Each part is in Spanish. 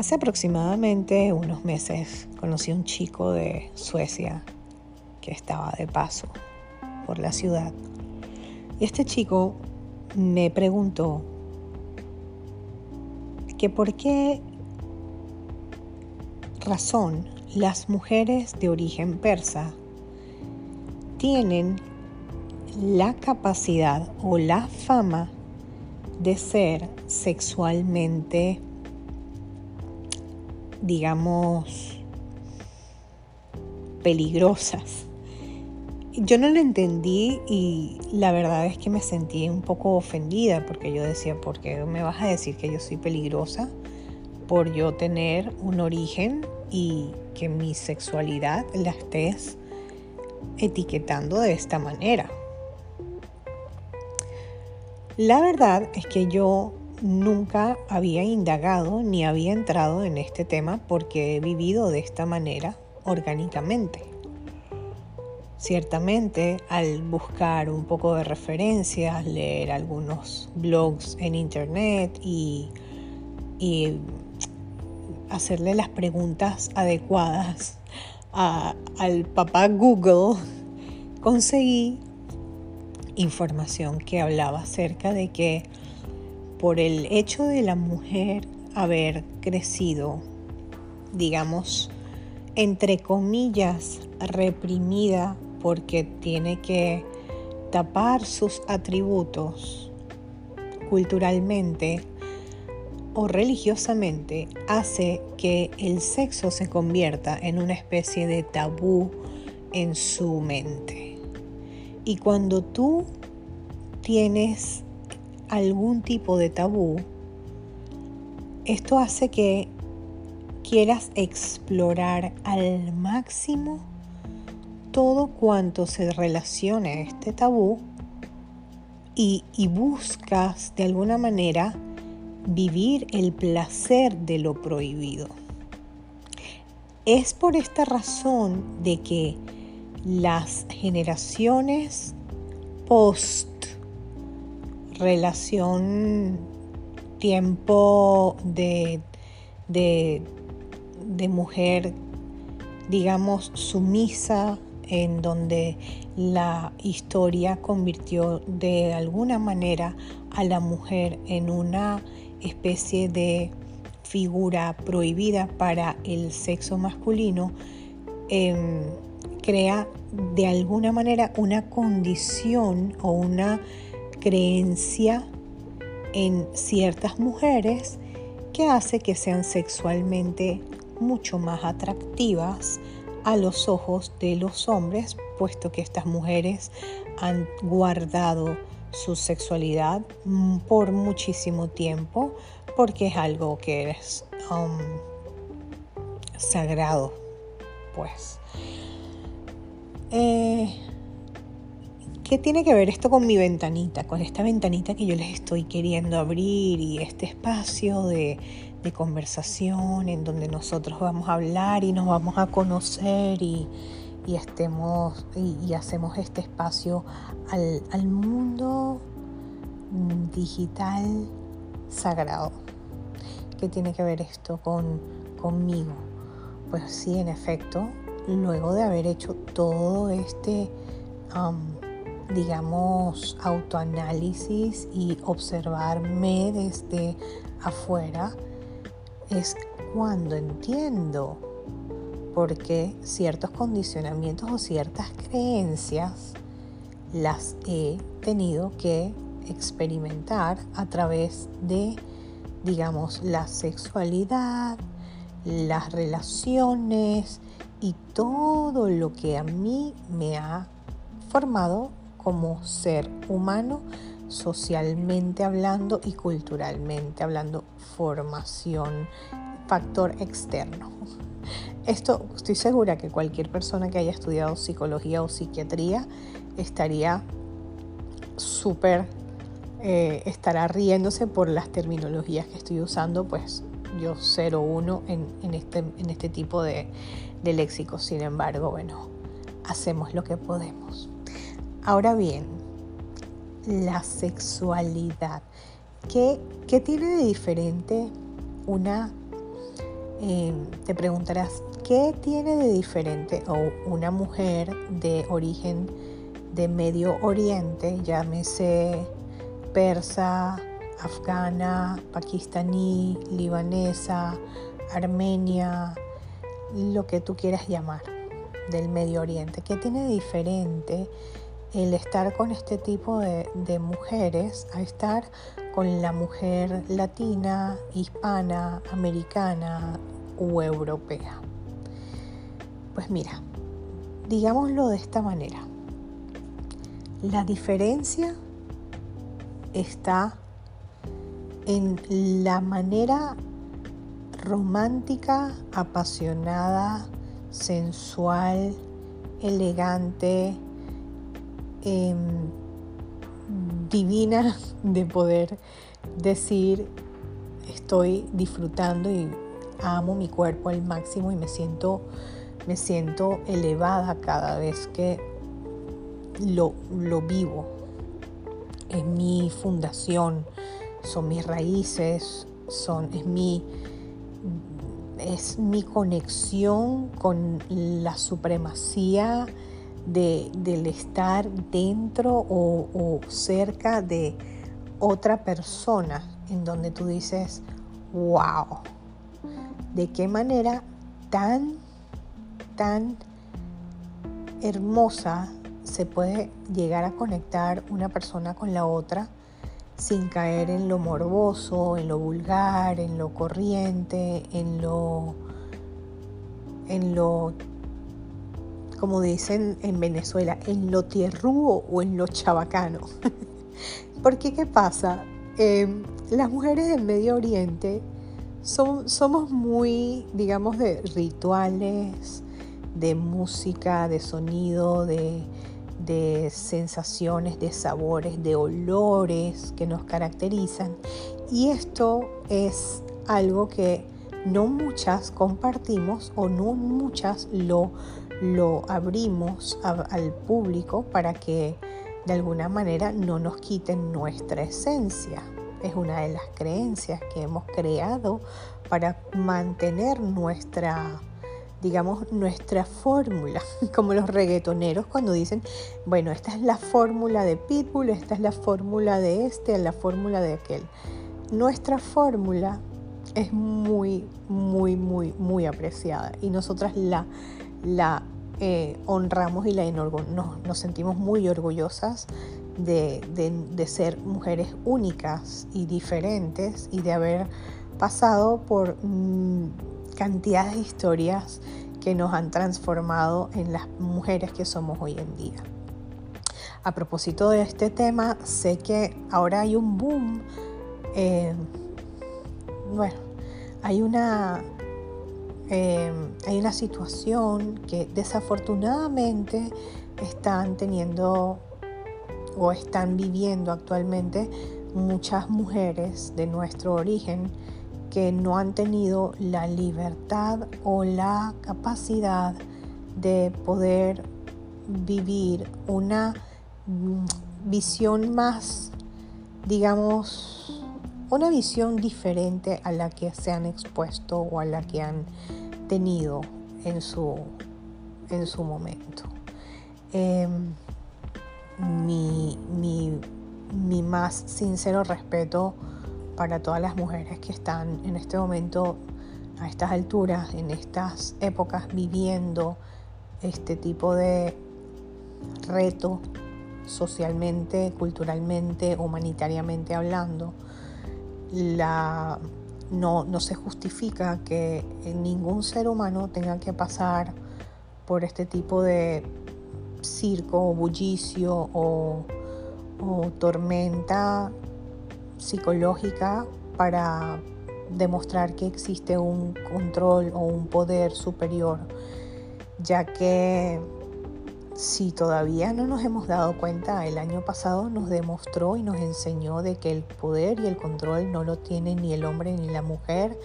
Hace aproximadamente unos meses conocí a un chico de Suecia que estaba de paso por la ciudad. Y este chico me preguntó que por qué razón las mujeres de origen persa tienen la capacidad o la fama de ser sexualmente, digamos, peligrosas. Yo no lo entendí y la verdad es que me sentí un poco ofendida porque yo decía, ¿por qué me vas a decir que yo soy peligrosa por yo tener un origen y que mi sexualidad la estés etiquetando de esta manera? La verdad es que yo nunca había indagado ni había entrado en este tema porque he vivido de esta manera orgánicamente. Ciertamente, al buscar un poco de referencias, leer algunos blogs en internet y, hacerle las preguntas adecuadas al papá Google, conseguí información que hablaba acerca de que por el hecho de la mujer haber crecido, digamos, entre comillas, reprimida porque tiene que tapar sus atributos culturalmente o religiosamente, hace que el sexo se convierta en una especie de tabú en su mente. Y cuando tú tienes algún tipo de tabú, esto hace que quieras explorar al máximo todo cuanto se relacione a este tabú y, buscas de alguna manera vivir el placer de lo prohibido. Es por esta razón de que las generaciones post relación tiempo de, de, de mujer, digamos, sumisa, en donde la historia convirtió de alguna manera a la mujer en una especie de figura prohibida para el sexo masculino, em, crea de alguna manera una condición o una creencia en ciertas mujeres que hace que sean sexualmente mucho más atractivas a los ojos de los hombres, puesto que estas mujeres han guardado su sexualidad por muchísimo tiempo, porque es algo que es um, sagrado, pues. Eh, ¿Qué tiene que ver esto con mi ventanita? Con esta ventanita que yo les estoy queriendo abrir y este espacio de, conversación en donde nosotros vamos a hablar y nos vamos a conocer y, estemos y, hacemos este espacio al, mundo digital sagrado. ¿Qué tiene que ver esto con, conmigo? Pues sí, en efecto, luego de haber hecho todo este, digamos, autoanálisis y observarme desde afuera, es cuando entiendo por qué ciertos condicionamientos o ciertas creencias las he tenido que experimentar a través de, digamos, la sexualidad, las relaciones y todo lo que a mí me ha formado como ser humano, socialmente hablando y culturalmente hablando, formación, factor externo. Esto estoy segura que cualquier persona que haya estudiado psicología o psiquiatría estaría súper, eh, estará riéndose por las terminologías que estoy usando, pues yo 0-1 en, en, este, en este tipo de, de léxicos. Sin embargo, bueno, hacemos lo que podemos. Ahora bien, la sexualidad. ¿Qué, tiene de diferente una eh, te preguntarás, ¿qué tiene de diferente una mujer de origen de Medio Oriente, llámese persa, afgana, pakistaní, libanesa, armenia, lo que tú quieras llamar del Medio Oriente. ¿Qué tiene de diferente el estar con este tipo de, mujeres a estar con la mujer latina, hispana, americana u europea? Pues mira, digámoslo de esta manera. La diferencia está en la manera romántica, apasionada, sensual, elegante, em, divina de poder decir estoy disfrutando y amo mi cuerpo al máximo y me siento, me siento elevada cada vez que lo, lo vivo. Es mi fundación, son mis raíces, son, es mi es mi conexión con la supremacía del estar dentro o, cerca de otra persona en donde tú dices, wow, de qué manera tan, tan hermosa se puede llegar a conectar una persona con la otra sin caer en lo morboso, en lo vulgar, en lo corriente, en lo, en lo, como dicen en Venezuela, en lo tierrúo o en lo chabacano. Porque ¿qué pasa? Em, las mujeres del Medio Oriente son, somos muy, digamos, de rituales, de música, de sonido, de, de sensaciones, de sabores, de olores que nos caracterizan. Y esto es algo que no muchas compartimos o no muchas lo, lo abrimos al público para que de alguna manera no nos quiten nuestra esencia. Es una de las creencias que hemos creado para mantener nuestra digamos, nuestra fórmula, como los reggaetoneros cuando dicen, bueno, esta es la fórmula de Pitbull, esta es la fórmula de este, la fórmula de aquel. Nuestra fórmula es muy, muy, muy, muy apreciada y nosotras la, la eh, honramos y la nos, nos, sentimos muy orgullosas de, de, ser mujeres únicas y diferentes y de haber pasado por... Mm, cantidad de historias que nos han transformado en las mujeres que somos hoy en día. A propósito de este tema, sé que ahora hay un boom, eh, bueno, hay una, eh, hay una situación que desafortunadamente están teniendo o están viviendo actualmente muchas mujeres de nuestro origen que no han tenido la libertad o la capacidad de poder vivir una mm, visión más, digamos, una visión diferente a la que se han expuesto o a la que han tenido en su, en su momento. Em, mi, mi más sincero respeto para todas las mujeres que están en este momento, a estas alturas, en estas épocas, viviendo este tipo de reto socialmente, culturalmente, humanitariamente hablando. La, no, no se justifica que ningún ser humano tenga que pasar por este tipo de circo o bullicio o, o tormenta psicológica para demostrar que existe un control o un poder superior, ya que si todavía no nos hemos dado cuenta, el año pasado nos demostró y nos enseñó de que el poder y el control no lo tiene ni el hombre ni la mujer,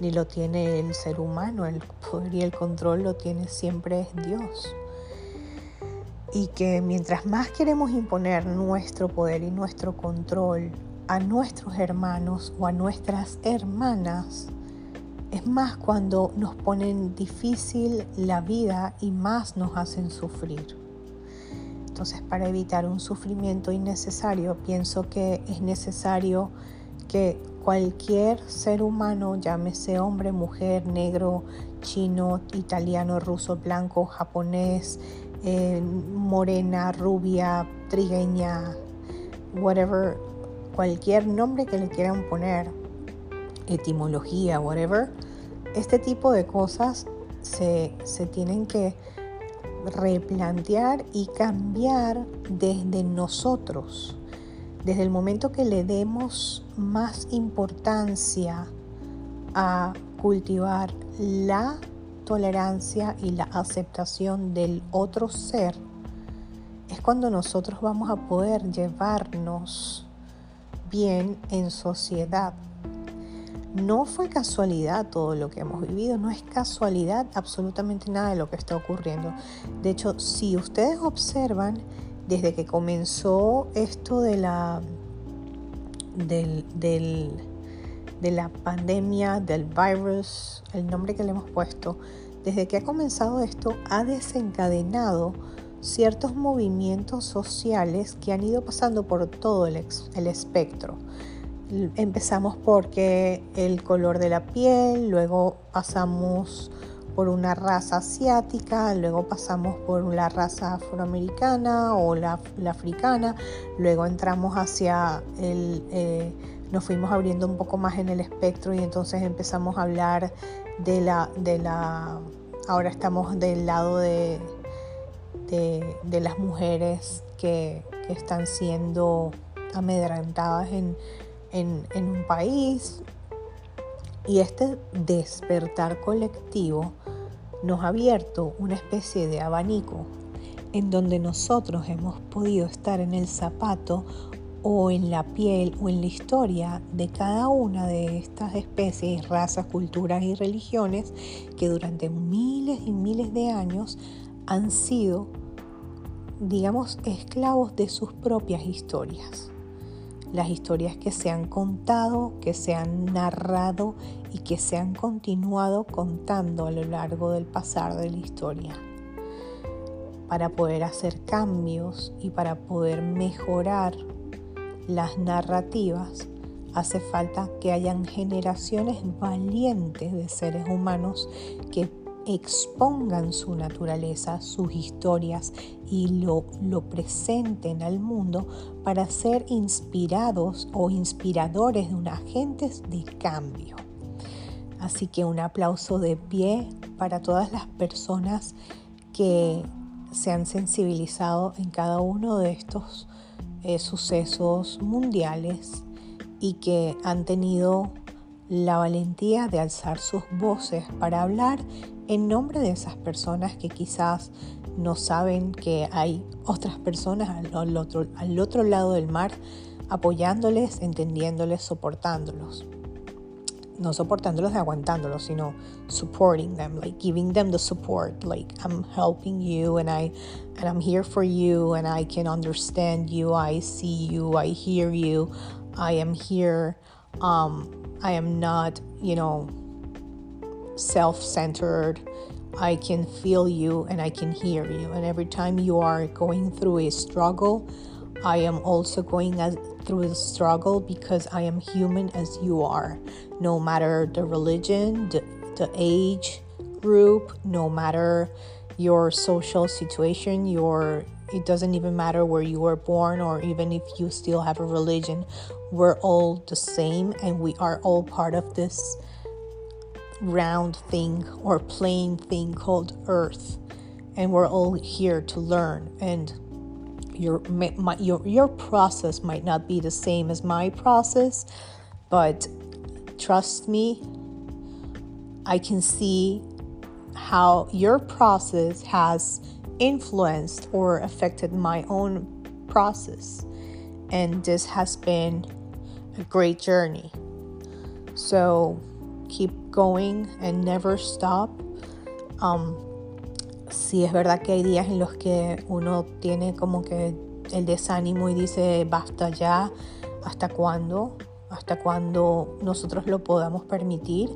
ni lo tiene el ser humano, el poder y el control lo tiene siempre Dios. Y que mientras más queremos imponer nuestro poder y nuestro control a nuestros hermanos o a nuestras hermanas, Es más cuando nos ponen difícil la vida y más nos hacen sufrir. Entonces, para evitar un sufrimiento innecesario, pienso que es necesario que cualquier ser humano, llámese hombre, mujer, negro, chino, italiano, ruso, blanco, japonés, eh, morena, rubia, trigueña, whatever, cualquier nombre que le quieran poner, etimología, whatever, este tipo de cosas se, se tienen que replantear y cambiar desde nosotros. Desde el momento que le demos más importancia a cultivar la tolerancia y la aceptación del otro ser, es cuando nosotros vamos a poder llevarnos bien en sociedad. No fue casualidad todo lo que hemos vivido, no es casualidad absolutamente nada de lo que está ocurriendo. De hecho, si ustedes observan, desde que comenzó esto de la, del, de la pandemia, del virus, el nombre que le hemos puesto, desde que ha comenzado esto, ha desencadenado ciertos movimientos sociales que han ido pasando por todo el, el espectro empezamos porque el color de la piel, luego pasamos por una raza asiática, luego pasamos por la raza afroamericana o la, africana, luego entramos hacia el, eh, nos fuimos abriendo un poco más en el espectro y entonces empezamos a hablar de la, de la, ahora estamos del lado de, de, las mujeres que, que están siendo amedrentadas en, en, un país. Y este despertar colectivo nos ha abierto una especie de abanico en donde nosotros hemos podido estar en el zapato o en la piel o en la historia de cada una de estas especies, razas, culturas y religiones que durante miles y miles de años han sido, digamos, esclavos de sus propias historias las historias que se han contado, que se han narrado y que se han continuado contando a lo largo del pasar de la historia. Para poder hacer cambios y para poder mejorar las narrativas, hace falta que hayan generaciones valientes de seres humanos que expongan su naturaleza, sus historias y lo, lo presenten al mundo para ser inspirados o inspiradores de un agentes de cambio. Así que un aplauso de pie para todas las personas que se han sensibilizado en cada uno de estos eh, sucesos mundiales y que han tenido la valentía de alzar sus voces para hablar en nombre de esas personas que quizás no saben que hay otras personas al otro, al otro lado del mar apoyándoles, entendiéndoles, soportándolos. No soportándolos aguantándolos, sino supporting them, like giving them the support, like I'm helping you and I and I'm here for you and I can understand you, I see you, I hear you, I am here. Um, I am not, you know, self centered. I can feel you and I can hear you. And every time you are going through a struggle, I am also going through the struggle because I am human as you are. No matter the religion, the, the age group, no matter your social situation, your it doesn't even matter where you were born or even if you still have a religion. We're all the same and we are all part of this round thing or plain thing called Earth, and we're all here to learn. And your my, your your process might not be the same as my process, but trust me, I can see how your process has influenced or affected my own process. And this has been a great journey. So keep going and never stop. Um, sí es verdad que hay días en los que uno tiene como que el desánimo y dice basta ya, hasta cuándo, hasta cuándo nosotros lo podamos permitir.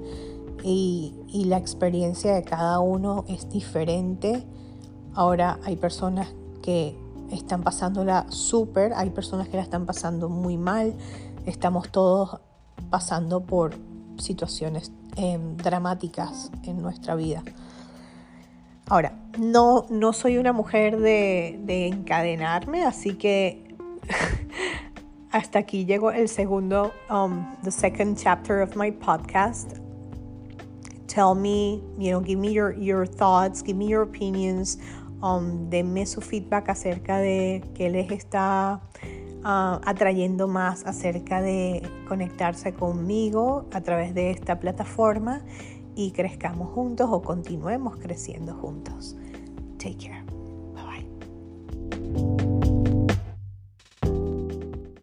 y, y la experiencia de cada uno es diferente. Ahora hay personas que están pasándola súper, hay personas que la están pasando muy mal, estamos todos pasando por situaciones em, dramáticas en nuestra vida. Ahora, no, no soy una mujer de, de encadenarme, así que hasta aquí llegó el segundo, um, the second chapter of my podcast. Tell me, you know, give me your, your thoughts, give me your opinions um, denme su feedback acerca de qué les está uh, atrayendo más acerca de conectarse conmigo a través de esta plataforma y crezcamos juntos o continuemos creciendo juntos. Take care.